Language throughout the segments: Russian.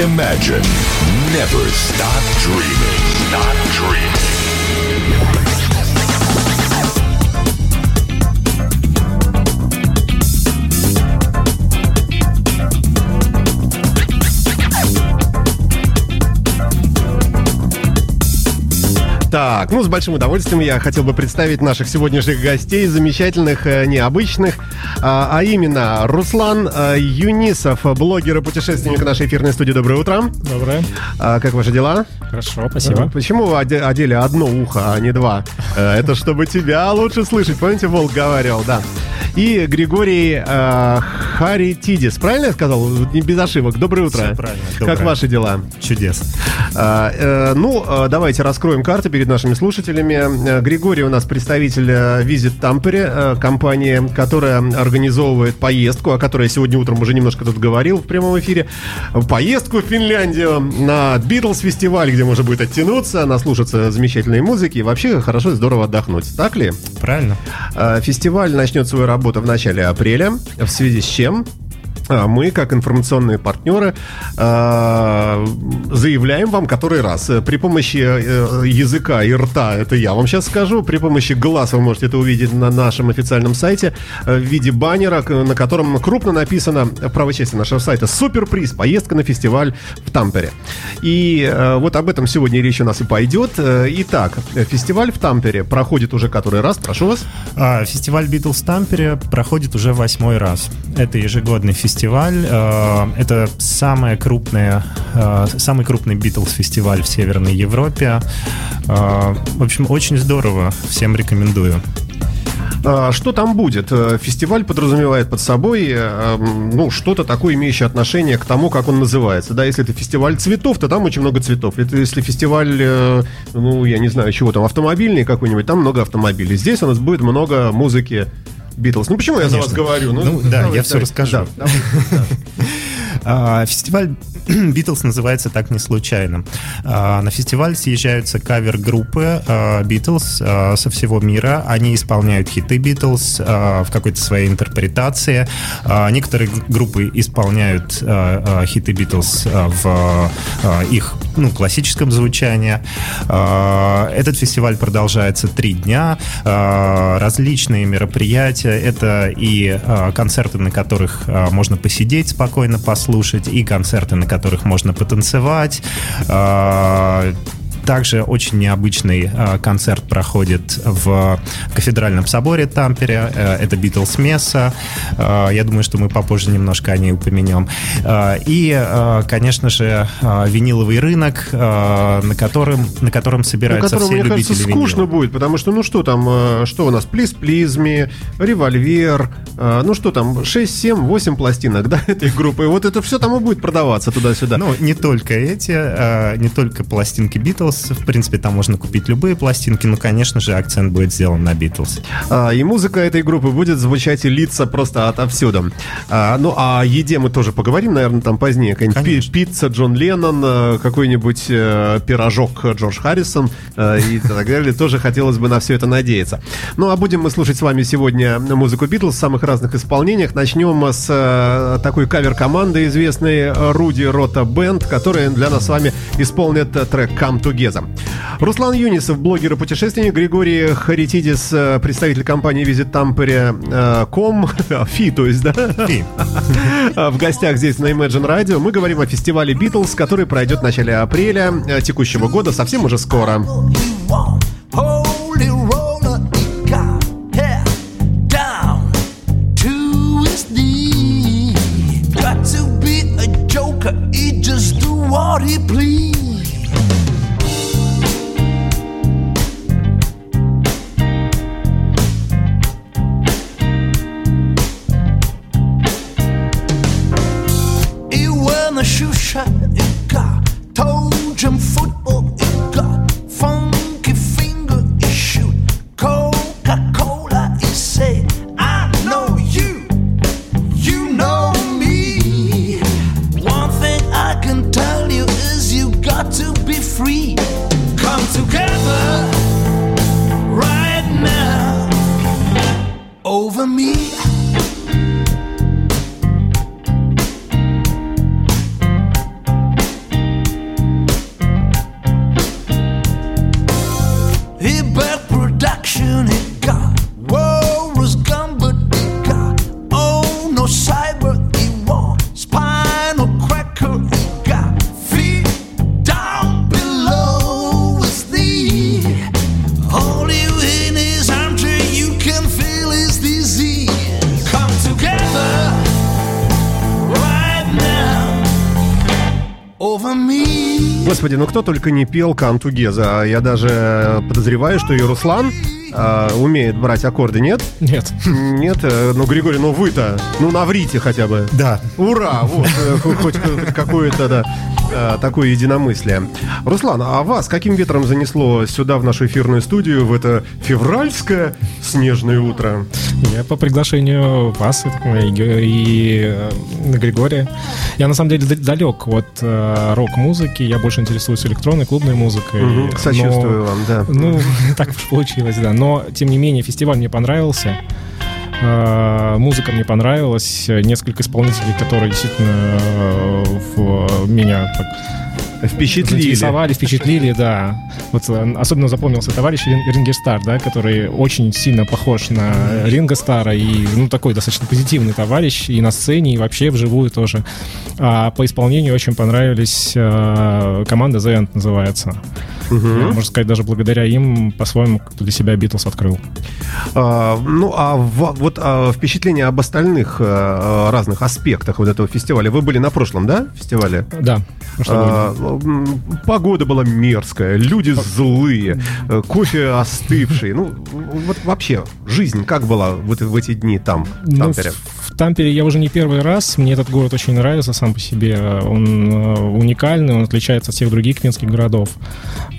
Imagine. Never stop dreaming. Stop dreaming. Так, ну, с большим удовольствием я хотел бы представить наших сегодняшних гостей, замечательных, э, необычных, а, а именно Руслан э, Юнисов, блогер и путешественник нашей эфирной студии. Доброе утро. Доброе. А, Как ваши дела? Хорошо, спасибо. Почему вы оде- одели одно ухо, а не два? Э, Это чтобы тебя лучше слышать. Помните, Волк говорил, да. И Григорий э, Харитидис. Правильно я сказал? Не без ошибок. Доброе утро. Всё правильно. Как Доброе. ваши дела? Чудес. А, э, ну, э, давайте раскроем карты перед нашими слушателями. Э, Григорий у нас представитель э, Visit Tampere, э, компании, которая организовывает поездку, о которой я сегодня утром уже немножко тут говорил в прямом эфире. Поездку в Финляндию на Beatles фестиваль, где можно будет оттянуться, наслушаться замечательной музыки и вообще хорошо и здорово отдохнуть. Так ли? Правильно. Э, Фестиваль начнет свою работу в начале апреля, в связи с чем мы, как информационные партнеры, э, заявляем вам который раз. При помощи э, языка и рта, это я вам сейчас скажу, при помощи глаз вы можете это увидеть на нашем официальном сайте э, в виде баннера, на котором крупно написано в правой части нашего сайта «Суперприз. Поездка на фестиваль в Тампере». И э, вот об этом сегодня речь у нас и пойдет. Итак, фестиваль в Тампере проходит уже который раз, прошу вас. А, Фестиваль Битлз Тампере проходит уже восьмой раз. Это ежегодный фестиваль. А, Это самая крупная, а, самый крупный Битлз фестиваль в Северной Европе. А, В общем, очень здорово. Всем рекомендую. А, Что там будет? Э, Фестиваль подразумевает под собой э, ну, что-то такое, имеющее отношение к тому, как он называется. Да, если это фестиваль цветов, то там очень много цветов. Это если фестиваль, э, ну, я не знаю, чего там, автомобильный какой-нибудь, там много автомобилей. Здесь у нас будет много музыки Битлз. Ну, почему я за вас Конечно. говорю? Ну, да, давайте, я всё давайте. расскажу. Да, давайте, да. А, Фестиваль Битлз называется так не случайно. А, На фестиваль съезжаются кавер-группы Битлз со всего мира. Они исполняют хиты Битлз в какой-то своей интерпретации. А, Некоторые группы исполняют а, а, хиты Битлз в а, их ну, классическом звучании. А, Этот фестиваль продолжается три дня. А, Различные мероприятия. Это и а, концерты, на которых можно посидеть спокойно, послушать, и концерты, на которых можно потанцевать. Также очень необычный а, концерт проходит в кафедральном соборе Тампере. Э, Это Битлз Месса. А, Я думаю, что мы попозже немножко о ней упомянем. И, конечно же, виниловый рынок, на котором, на котором На собираются котором, все мне любители кажется, скучно винила. будет, потому что, ну что там, э, что у нас, Плиз Плизми, Револьвер, э, ну что там, 6, 7, 8 пластинок, да, этой группы. И вот это все там и будет продаваться туда-сюда. Ну, не только эти, не только пластинки Битлз. В принципе, там можно купить любые пластинки, но, конечно же, акцент будет сделан на Битлз. А, и музыка этой группы будет звучать и литься просто отовсюду. А, ну, а о еде мы тоже поговорим, наверное, там позднее. Какая-нибудь пицца Джон Леннон, э, какой-нибудь э, пирожок Джордж Харрисон э, и так далее. Тоже хотелось бы на все это надеяться. Ну, а будем мы слушать с вами сегодня музыку Битлз в самых разных исполнениях. Начнем с э, такой кавер-команды известной э, Руди Рота Бенд, которая для нас с вами исполнит трек Come Together. Руслан Юнисов, блогер и путешественник, Григорий Харитидис, э, представитель компании Visit Tampere ком, фи, то есть, да, И в гостях здесь на Imagine Radio. Мы говорим о фестивале Beatles, который пройдет в начале апреля э, текущего года, совсем уже скоро. Roller, he Господи, ну кто только не пел Канту Геза. Я даже подозреваю, что и Руслан а, умеет брать аккорды, нет? Нет. Нет, э, ну, Григорий, ну вы-то, ну, наврите хотя бы. Да. Ура! Вот, э, хо- хоть какое-то, да, э, такое единомыслие. Руслан, а вас каким ветром занесло сюда, в нашу эфирную студию, в это февральское снежное утро? Я по приглашению вас и, и, э, Григория. Я на самом деле далек от э, рок-музыки. Я больше интересуюсь электронной, клубной музыкой. Но- Сочувствую вам, да. Ну, так уж получилось, да. Но, тем не менее, фестиваль мне понравился. Э, Музыка мне понравилась. Несколько исполнителей, которые действительно э, в меня так Впечатлили. заинтересовали, впечатлили, да. Вот э, особенно запомнился товарищ Рин- Ринго Стар, да, который очень сильно похож на Ринго Стара и, ну, такой достаточно позитивный товарищ и на сцене, и вообще вживую тоже. А по исполнению очень понравились э, команда The End называется. Я, можно сказать, даже благодаря им по-своему для себя Битлз открыл. А, ну, а в- вот а, впечатление об остальных а, разных аспектах вот этого фестиваля. Вы были на прошлом, да, фестивале? Да. А, погода была мерзкая, люди злые, э, кофе остывший. Ну, вот вообще, жизнь как была вот в эти дни там, в Ну, Тампере? Тампере я уже не первый раз. Мне этот город очень нравится сам по себе. Он э, уникальный, он отличается от всех других финских городов.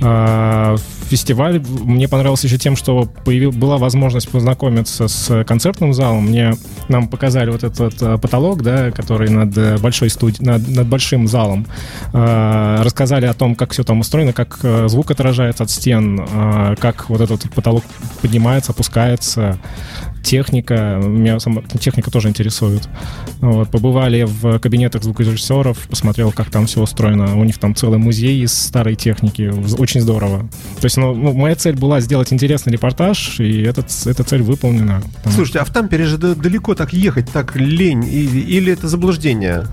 А, Фестиваль мне понравился еще тем, что появил, была возможность познакомиться с концертным залом. Мне нам показали вот этот э, потолок, да, который над э, большой студией, над, над большим залом. А, Рассказали о том, как все там устроено, как э, звук отражается от стен, а, как вот этот потолок поднимается, опускается техника, меня сама техника тоже интересует. Вот, побывали в кабинетах звукорежиссеров, посмотрел, как там все устроено. У них там целый музей из старой техники, очень здорово. То есть, ну, ну, моя цель была сделать интересный репортаж, и этот, эта цель выполнена. Слушайте, а в Тампере же да- далеко так ехать, так лень, и- или это заблуждение?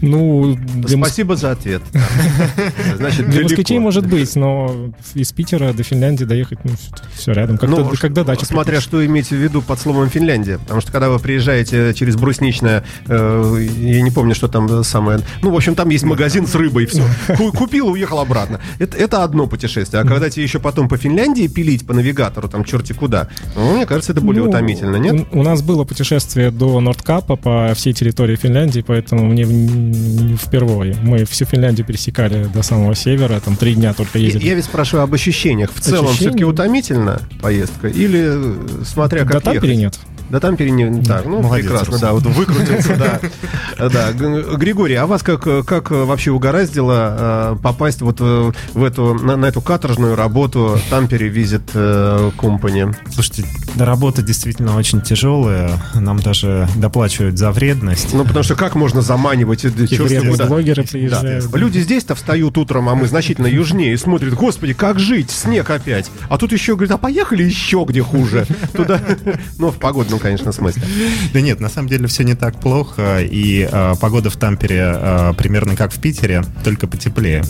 Ну, для, мос- Спасибо за ответ. Значит, для далеко. москвичей может быть, но из Питера до Финляндии доехать, ну, все рядом. Как, Ну, когда дача Смотря что иметь в виду под словом Финляндия. Потому что когда вы приезжаете через Брусничное, э, я не помню, что там самое. Ну, в общем, там есть магазин с рыбой, все. Купил, уехал обратно. Это, это одно путешествие. А когда тебе еще потом по Финляндии пилить по навигатору, там черти куда, ну, мне кажется, это более Ну, утомительно, нет? У, у нас было путешествие до Нордкапа по всей территории Финляндии, поэтому мне в- не впервые. Мы всю Финляндию пересекали до самого севера, там три дня только Я, ездили. я ведь спрашиваю об ощущениях. В целом, Ощущения? все-таки утомительно поездка? Или э, смотря как До Тампере ехать? нет. Да там не так, ну Молодец, прекрасно, Руслан. да, вот выкрутился, да. Да, Григорий, а вас как, как вообще угораздило э, попасть вот э, в эту, на, на эту каторжную работу Тампере Визит Company? Слушайте, да, работа действительно очень тяжелая. Нам даже доплачивают за вредность. Ну, потому что как можно заманивать э, вредные блогеры Да. приезжают. Люди здесь-то встают утром, а мы значительно южнее, и смотрят, господи, как жить, снег опять. А тут еще говорят, а поехали еще где хуже. Туда, ну, в погодном, конечно, смысле. Да нет, на самом деле все не так плохо. И э, погода в Тампере э, примерно как в Питере, только потеплее.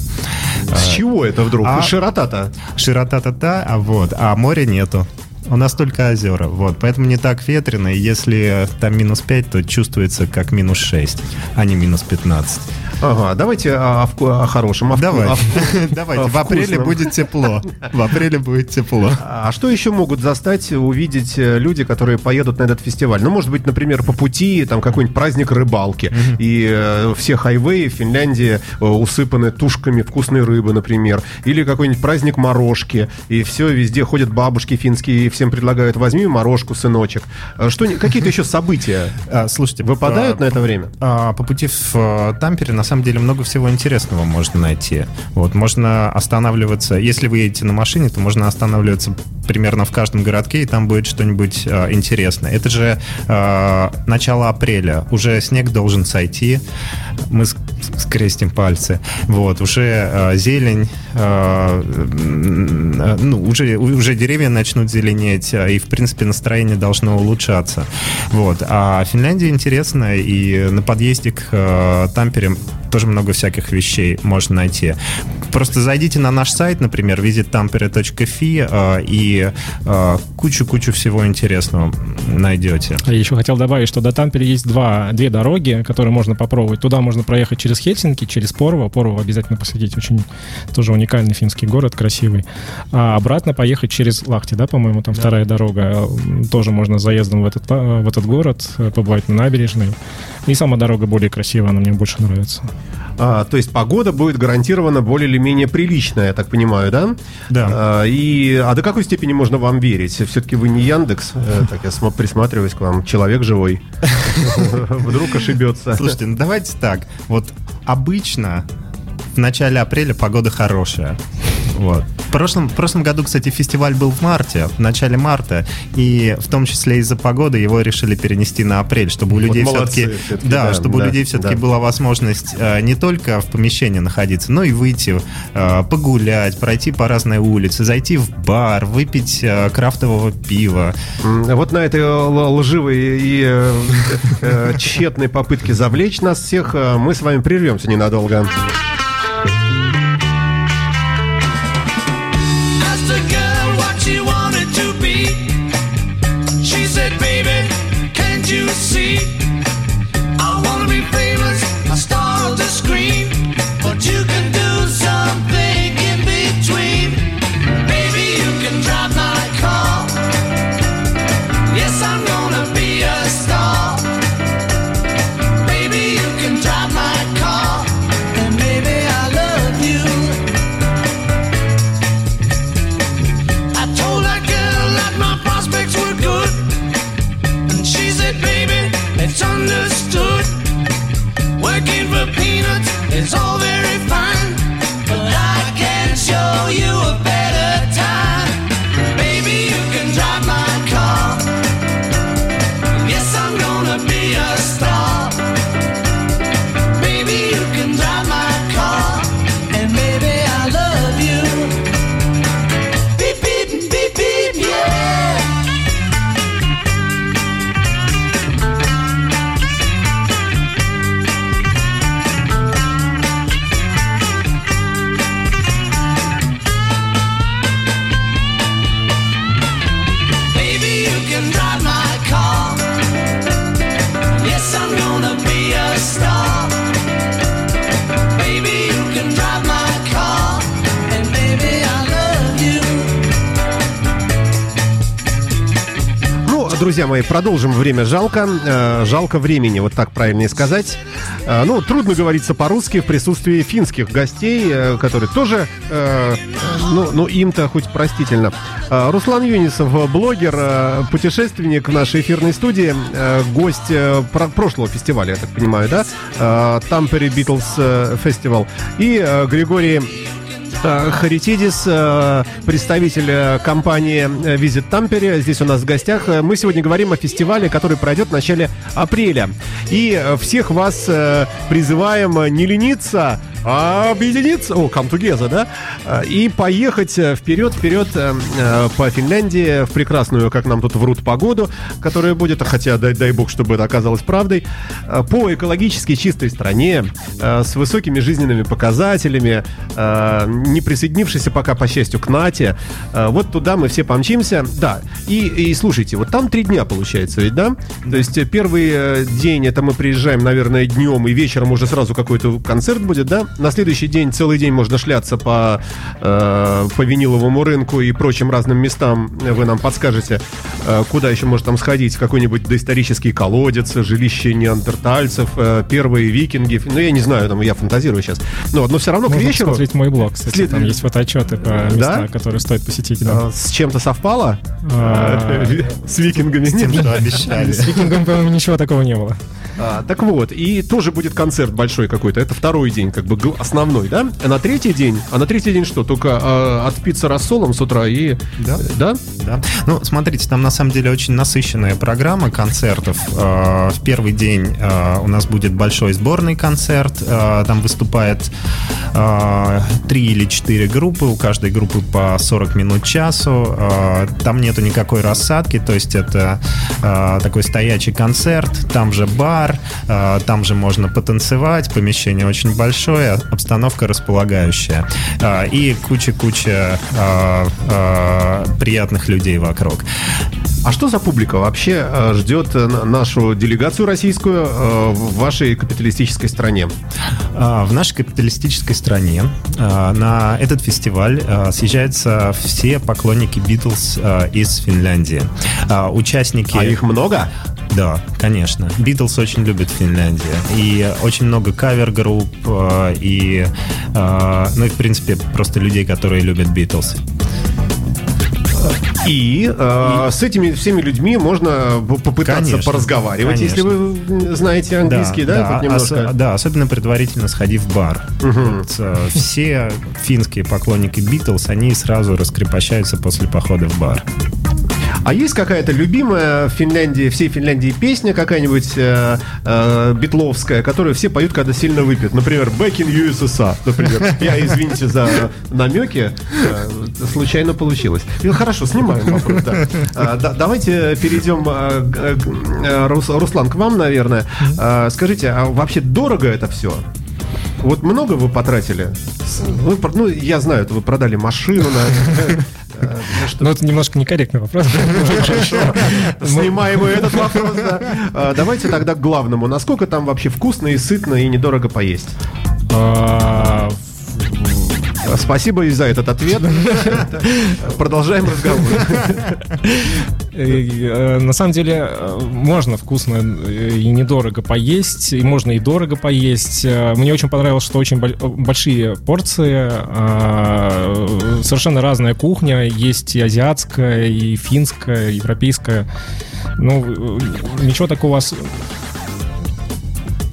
С чего это вдруг? а- Широта-то. Широта-то та, а вот, а моря нету. У нас только озера, вот, поэтому не так ветрено, и если там минус 5, то чувствуется как минус 6, а не минус 15. Ага, давайте о, о о хорошем. о Давай, о давайте, о в апреле будет тепло, в апреле будет тепло. А что еще могут застать, увидеть э, люди, которые поедут на этот фестиваль? Ну, может быть, например, по пути там какой-нибудь праздник рыбалки, и э, все хайвеи в Финляндии э, усыпаны тушками вкусной рыбы, например, или какой-нибудь праздник морожки, и все везде ходят бабушки финские, и всем предлагают возьми морожку, сыночек. А Что, какие-то еще события А, слушайте, выпадают а, на это время? А, По пути в Тампере на самом деле много всего интересного можно найти. Вот, можно останавливаться, если вы едете на машине, то можно останавливаться примерно в каждом городке, и там будет что-нибудь э, интересное. Это же э, начало апреля, уже снег должен сойти, мы скрестим пальцы. Вот, уже э, зелень, э, ну, уже, уже деревья начнут зеленеть, и, в принципе, настроение должно улучшаться. Вот. А Финляндия интересная, и на подъезде к э, Тампере тоже много всяких вещей можно найти. Просто зайдите на наш сайт, например, visittampere.fi э, и э, кучу-кучу всего интересного найдете. А я еще хотел добавить, что до Тампере есть два, две дороги, которые можно попробовать. Туда можно проехать через Хельсинки, через Порво. Порво обязательно посетить. Очень тоже уникальный финский город, красивый. А обратно поехать через Лахти, да, по-моему, там вторая дорога. Тоже можно заездом в этот, в этот город, э, побывать на набережной. И сама дорога более красивая, она мне больше нравится. А, то есть погода будет гарантированно более или менее приличная, я так понимаю, да? Да. А, и, а до какой степени можно вам верить? Все-таки вы не Яндекс, э, так я смо- присматриваюсь к вам, человек живой. Вдруг ошибется. Слушайте, ну давайте так. Вот обычно в начале апреля погода хорошая. Вот. В прошлом, в прошлом году, кстати, фестиваль был в марте, в начале марта, и в том числе из-за погоды его решили перенести на апрель, чтобы у Вот людей молодцы все-таки, всё-таки, да, да, чтобы да, у людей все-таки да. была возможность э, не только в помещении находиться, но и выйти, э, погулять, пройти по разной улице, зайти в бар, выпить э, крафтового пива. Вот на этой лживой и э, э, тщетной попытке завлечь нас всех э, мы с вами прервемся ненадолго. Друзья мои, продолжим время жалко. Э, жалко времени, вот так правильнее сказать. Э, ну, трудно говорится по-русски в присутствии финских гостей, э, которые тоже, ну, ну, им-то хоть простительно. Руслан Юнисов, блогер, путешественник в нашей эфирной студии, гость про- прошлого фестиваля, я так понимаю, да? Тампери Битлз фестивал. И Григорий Харитидис, э, представитель э, компании э, Visit Tampere, здесь у нас в гостях. Э, Мы сегодня говорим о фестивале, который пройдет в начале апреля. И э, всех вас э, призываем э, не лениться, объединиться, о, come together, да, Э, и поехать вперед-вперед э, э, по Финляндии в прекрасную, как нам тут врут, погоду, которая будет, хотя дай, дай бог, чтобы это оказалось правдой, э, по экологически чистой стране, с высокими жизненными показателями, не присоединившийся пока, по счастью, к НАТО. Вот туда мы все помчимся. Да, и, и слушайте, вот там три дня получается ведь, да? То есть первый день, это мы приезжаем, наверное, днем, и вечером уже сразу какой-то концерт будет, да? На следующий день, целый день можно шляться по, э, по виниловому рынку и прочим разным местам. Вы нам подскажете, э, куда еще может там сходить, в какой-нибудь доисторический колодец, жилище неандертальцев, э, первые викинги. Ну, я не знаю, там я фантазирую сейчас. Но, но все равно к Можно вечеру... посмотреть мой блог, кстати. След- Там есть фотоотчеты по местам, которые стоит посетить. Да. э, С чем-то совпало? А, С викингами? Тем, Нет? что обещали. С викингом, по-моему, ничего такого не было. А, так вот, и тоже будет концерт большой какой-то. Это второй день, как бы основной, да? А на третий день, а на третий день что? Только а, отпиться рассолом с утра и... Да. Да? Да. Ну, смотрите, там на самом деле очень насыщенная программа концертов. Э, В первый день э, у нас будет большой сборный концерт. Э, Там выступает а, три или четыре группы, у каждой группы по 40 минут часу. А, Там нету никакой рассадки, то есть это а, такой стоячий концерт, там же бар, а, там же можно потанцевать, помещение очень большое, обстановка располагающая. А, И куча-куча а, приятных людей вокруг. А что за публика вообще э, ждет э, нашу делегацию российскую э, в вашей капиталистической стране? В нашей капиталистической стране на этот фестиваль съезжаются все поклонники Битлз из Финляндии. Участники... А их много? Да, конечно. Битлз очень любят Финляндию. И очень много кавер-групп, а, и, а, ну и, в принципе, просто людей, которые любят Битлз. И, э, с этими всеми людьми можно попытаться Конечно, поразговаривать, конечно. если вы знаете английский, да? хоть немножко? ос- да, особенно предварительно сходив в бар. Вот, э, все финские поклонники Битлз, они сразу раскрепощаются после похода в бар. А есть какая-то любимая в Финляндии, всей Финляндии песня какая-нибудь э, э, битловская, которую все поют, когда сильно выпьют? Например, Back in USSR, например. Я, извините за намеки, э, случайно получилось. И хорошо, снимаем вопрос, да. А, да, Давайте перейдем, э, к- э, Рус- Руслан, к вам, наверное. А, Скажите, а вообще дорого это все? Вот много вы потратили? Вы ну, я знаю, это вы продали машину, наверное. Ну, это немножко некорректный вопрос. Снимаем этот вопрос. А, Давайте тогда к главному. Насколько там вообще вкусно и сытно и недорого поесть? Спасибо и за этот ответ. Продолжаем разговор. Э, На самом деле э, можно вкусно э, и недорого поесть, и можно и дорого поесть. Мне очень понравилось, что очень боль- большие порции, а, совершенно разная кухня, есть и азиатская, и финская, и европейская. Ну, ничего такого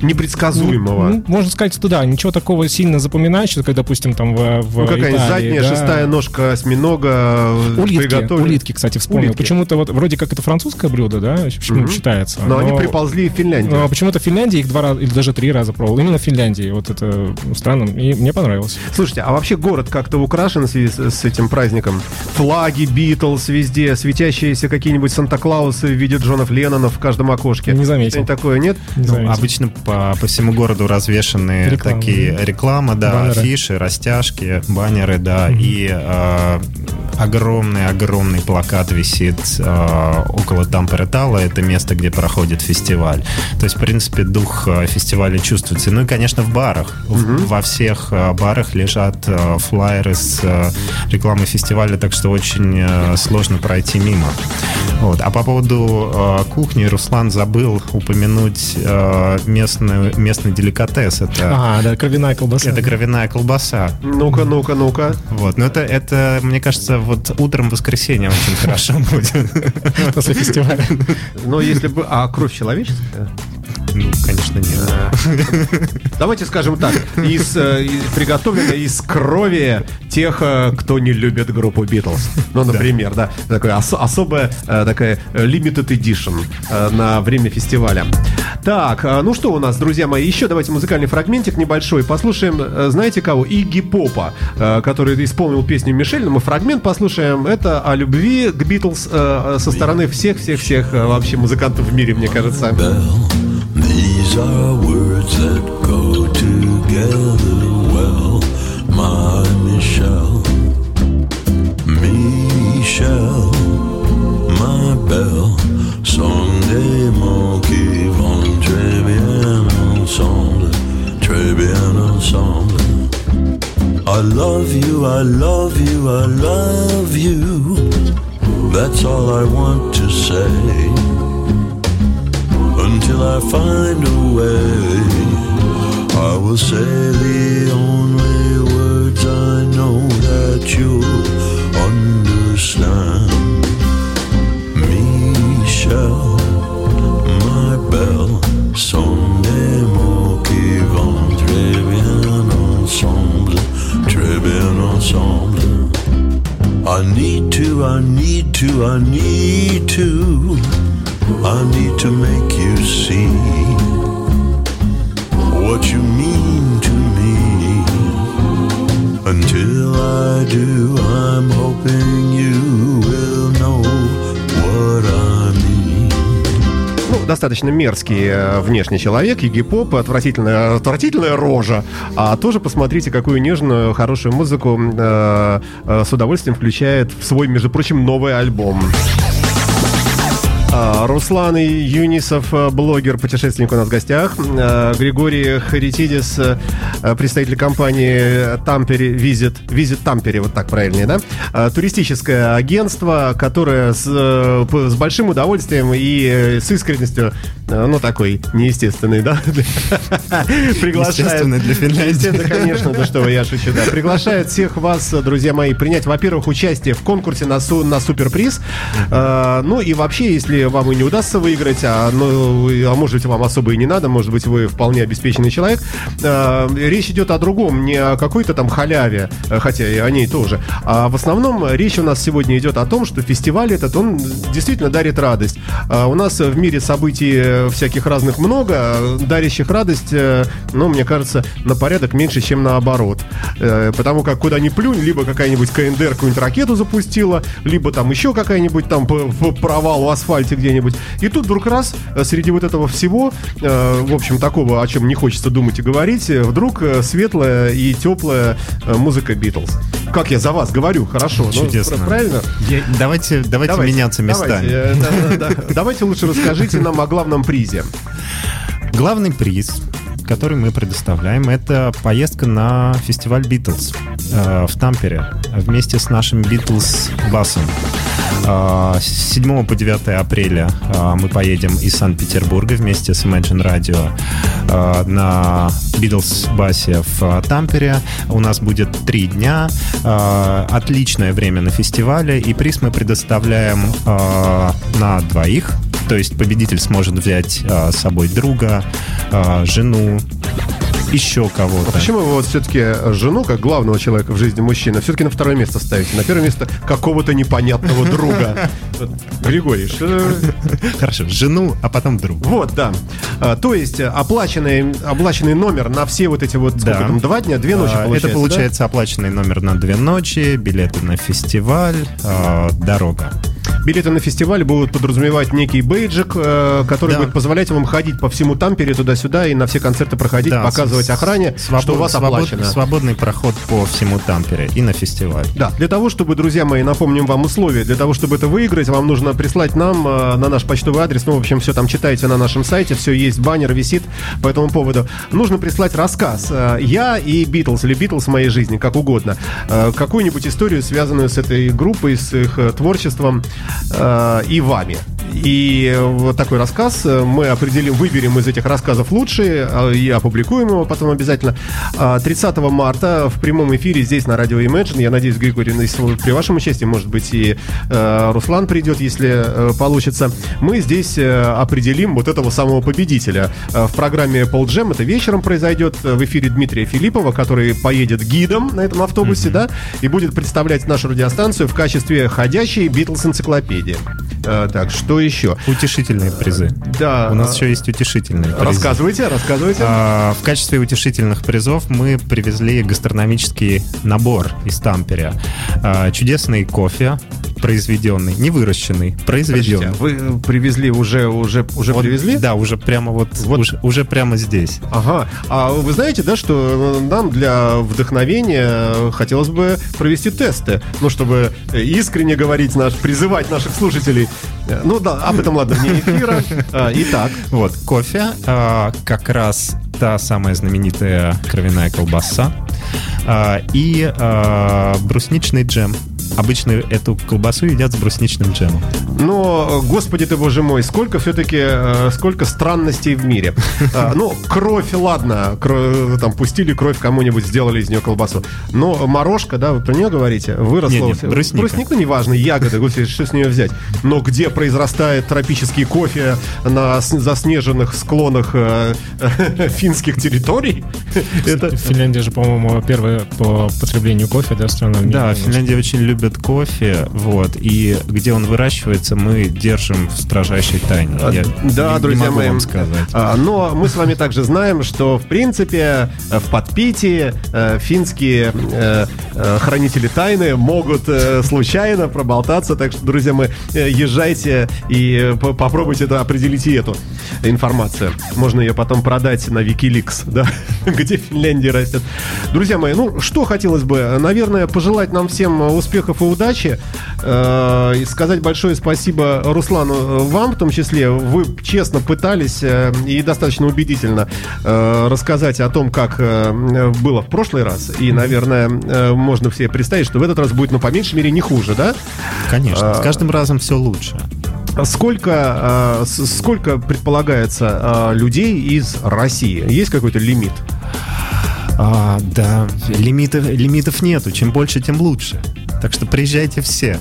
Непредсказуемого. Ну, можно сказать, что да, ничего такого сильно запоминающего, как, допустим, там в, в Ну, какая-нибудь задняя, да. шестая ножка осьминога э, Улитки, приготовлена. улитки, кстати, вспомнил. Улитки. Почему-то вот вроде как это французское блюдо, да, почему Мгм. считается. Но они приползли в но Финляндию. почему-то в Финляндии их два раза или даже три раза пробовал. Именно в Финляндии. Вот это странно. И мне понравилось. Слушайте, а вообще город как-то украшен в связи с, с этим праздником? Флаги, Битлз везде, светящиеся какие-нибудь Санта-Клаусы в виде Джонов Леннонов в каждом окошке. Не заметил. Что-нибудь такое, нет? Не Ну, знаю, обычно по, по всему городу развешаны Реклама, такие реклама, да, Баннеры. афиши, растяжки, баннеры, да, и э, огромный-огромный плакат висит э, около Тамперетала, это место, где проходит фестиваль. То есть, в принципе, дух э, фестиваля чувствуется. Ну и, конечно, в барах. В- Во всех барах лежат э, флайеры с э, рекламой фестиваля, так что очень э, сложно пройти мимо. Вот. А по поводу э, кухни Руслан забыл упомянуть э, местную, местный деликатес. Это, А, да, кровяная колбаса. это кровяная колбаса. Ну-ка, ну-ка, ну-ка. Вот. Но это, это, мне кажется, вот утром воскресенья очень хорошо будет. после фестиваля. Но если бы... А кровь человеческая? Ну, конечно, нет. Давайте скажем так, из, э, из- приготовлено из крови тех, э, кто не любит группу Битлз. Ну, например, да, такая ос- особая э, такая limited edition на время фестиваля. Так, ну что у нас, друзья мои, еще давайте музыкальный фрагментик небольшой. Послушаем, знаете кого? Игги Попа, который исполнил песню Мишель. Но мы фрагмент послушаем. Это о любви к Битлз со стороны всех-всех-всех вообще музыкантов в мире, мне кажется. Are words that go together well, my Michelle. Michelle, my belle, sont des mots qui vont très bien ensemble, très bien ensemble. I love you, I love you, I love you. That's all I want to say until I find a way. I will say the only words I know that you'll understand. Michel, my belle, sont des mots qui vont très bien ensemble, très bien ensemble. I need to, I need to, I need достаточно мерзкий э, внешний человек, Игги-поп, отвратительная, отвратительная рожа. А тоже посмотрите, какую нежную, хорошую музыку э, э, с удовольствием включает в свой, между прочим, новый альбом. Руслан Юнисов, э, блогер, путешественник у нас в гостях. А, Григорий Харитидис, э, представитель компании Тампери, Визит, Визит Тампери, вот так правильнее, да? Туристическое агентство, которое с, э, с большим удовольствием и э, с искренностью, э, ну, такой неестественный, да? Приглашает. Естественный для Финляндии. Конечно, да что вы, я шучу, да. Приглашает всех вас, друзья мои, принять, во-первых, участие в конкурсе на, су- на суперприз. А, ну и вообще, если вам и не удастся выиграть, а, ну, а может быть, вам особо и не надо, может быть, вы вполне обеспеченный человек, а, речь идет о другом, не о какой-то там халяве, а, хотя и о ней тоже. А в основном речь у нас сегодня идет о том, что фестиваль этот, он действительно дарит радость. А, у нас в мире событий всяких разных много, дарящих радость, э, ну, мне кажется, на порядок меньше, чем наоборот. Э, Потому как куда ни плюнь, либо какая-нибудь КНДР какую-нибудь ракету запустила, либо там еще какая-нибудь там провал в асфальте где-нибудь. И тут вдруг раз э, среди вот этого всего, э, в общем, такого, о чем не хочется думать и говорить, э, вдруг э, светлая и теплая э, музыка Битлз. Как я за вас говорю, хорошо. ну, Чудесно. пр- правильно? Я- давайте, давайте, меняться местами. Давайте, э, да, да, да. Давайте лучше расскажите нам о главном призе. Главный приз, который мы предоставляем, это поездка на фестиваль Битлз э, в Тампере вместе с нашим Битлз басом. Э, С 7 по 9 апреля э, мы поедем из Санкт-Петербурга вместе с Imagine Radio э, на Битлз басе в Тампере. У нас будет три дня. Э, Отличное время на фестивале. И приз мы предоставляем на двоих. То есть победитель сможет взять э, с собой друга, э, жену, еще кого-то. Почему вы вот все-таки жену, как главного человека в жизни мужчины, все-таки на второе место ставите? На первое место какого-то непонятного друга. Григорий, что... Хорошо, жену, а потом друг. Вот, да. А, То есть э, оплаченный, оплаченный номер на все вот эти вот сколько Да. там, два дня, две ночи А, получается, Это получается оплаченный номер на две ночи, билеты на фестиваль, э, дорога. Билеты на фестиваль будут подразумевать некий бейджик, э, который Да. будет позволять вам ходить по всему Тампере туда-сюда и на все концерты проходить, Да, показывать охране, свобод- что у вас свобод- оплачено. Свободный проход по всему Тампере и на фестиваль. Да, для того, чтобы, друзья мои, напомним вам условия, для того, чтобы это выиграть, вам нужно прислать нам э, на наш почтовый адрес, ну, в общем, все там читайте на нашем сайте, все есть, баннер висит по этому поводу. Нужно прислать рассказ э, «Я и Битлз» или «Битлз в моей жизни», как угодно. Э, какую-нибудь историю, связанную с этой группой, с их э, творчеством э, и вами. И вот такой рассказ э, мы определим, выберем из этих рассказов лучшие э, и опубликуем его потом обязательно. А, 30 марта в прямом эфире здесь на радио Imagine, я надеюсь, Григорий, если при вашем участии, может быть, и э, Руслан придет, если э, получится, мы здесь э, определим вот этого самого победителя. Э, В программе Jam это вечером произойдет э, в эфире Дмитрия Филиппова, который поедет гидом на этом автобусе, да, и будет представлять нашу радиостанцию в качестве ходячей Битлз-энциклопедии. Э, Так, что еще? Утешительные призы. Да. У нас еще есть утешительные призы. Рассказывайте, рассказывайте. А, В качестве утешительных призов мы привезли гастрономический набор из Тамперя. А, Чудесный кофе, произведенный, не выращенный, Подождите, произведенный. а вы привезли уже, уже, уже Вот, привезли? Да, уже прямо вот, Вот. Уже, уже прямо здесь. Ага. А вы знаете, да, что э, нам для вдохновения э, хотелось бы провести тесты, ну, чтобы э, искренне говорить наш, призывать наших слушателей. Ну да, об этом ладно, не эфира. Итак, Вот, кофе, как раз та самая знаменитая кровяная колбаса и брусничный джем. Обычно эту колбасу едят с брусничным джемом. но, э, господи ты, боже мой, сколько все-таки, сколько странностей в мире. А, Ну, кровь, ладно, там пустили кровь кому-нибудь, сделали из нее колбасу. Но морожка, да, вы про нее говорите, выросла... Не, не, у- брусника. Брусника, ну, неважно, ягоды, господи, что с нее взять. Но где произрастает тропический кофе на заснеженных склонах э, финских территорий? Это... Финляндия же, по-моему, первая по потреблению кофе, да, страна в мире. Да, Финляндия очень любит любят кофе, вот, и где он выращивается, мы держим в строжайшей тайне. А, Я да, не- друзья не могу мои. вам сказать. А, Но мы с вами также знаем, что в принципе э, в подпитии э, финские э, э, хранители тайны могут э, случайно проболтаться. Так что, друзья мои, э, езжайте и по- попробуйте это определить и эту информацию. Можно ее потом продать на Wikileaks, да, где Финляндия растет. Друзья мои, ну что хотелось бы, наверное, пожелать нам всем успехов и удачи. э, И сказать большое спасибо Руслану, э, вам в том числе. Вы честно пытались э, и достаточно убедительно рассказать о том, как было в прошлый раз. И, наверное, можно все представить, что в этот раз будет, ну, по меньшей мере, не хуже, да? Конечно, с каждым разом все лучше. Сколько, сколько предполагается людей из России? Есть какой-то лимит? А, да, лимитов, лимитов нету. Чем больше, тем лучше. Так что приезжайте все.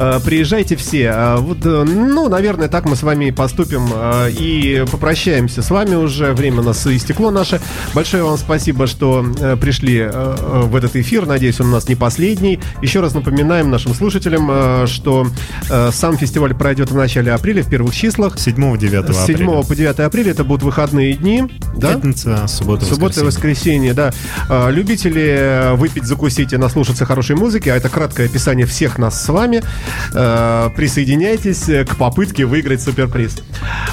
Э, Приезжайте все. А Вот, э, ну, наверное, так мы с вами поступим э, и попрощаемся с вами уже. Время у нас истекло наше. Большое вам спасибо, что э, пришли э, э, в этот эфир. Надеюсь, он у нас не последний. Еще раз напоминаем нашим слушателям, э, что э, сам фестиваль пройдет в начале апреля, в первых числах. 7-9 С 7 апреля. по 9 апреля это будут выходные дни. Да? Пятница, суббота, Суббота и воскресенье, да. Любители э, выпить, закусить и наслушаться хорошей музыки, а это краткое описание всех нас с вами. Э, Присоединяйтесь к попытке выиграть суперприз.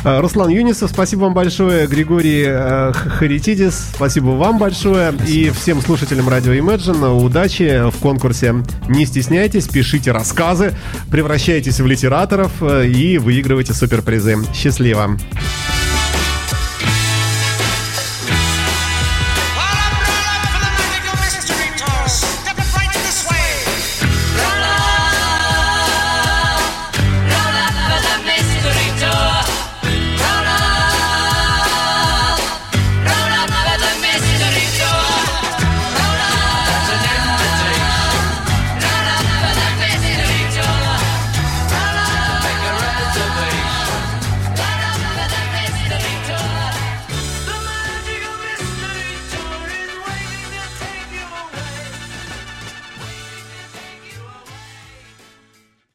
Э, Руслан Юнисов, спасибо вам большое. Григорий э, Харитидис, спасибо вам большое. И всем слушателям радио Imagine удачи в конкурсе. Не стесняйтесь, пишите рассказы, превращайтесь в литераторов э, и выигрывайте суперпризы. Счастливо!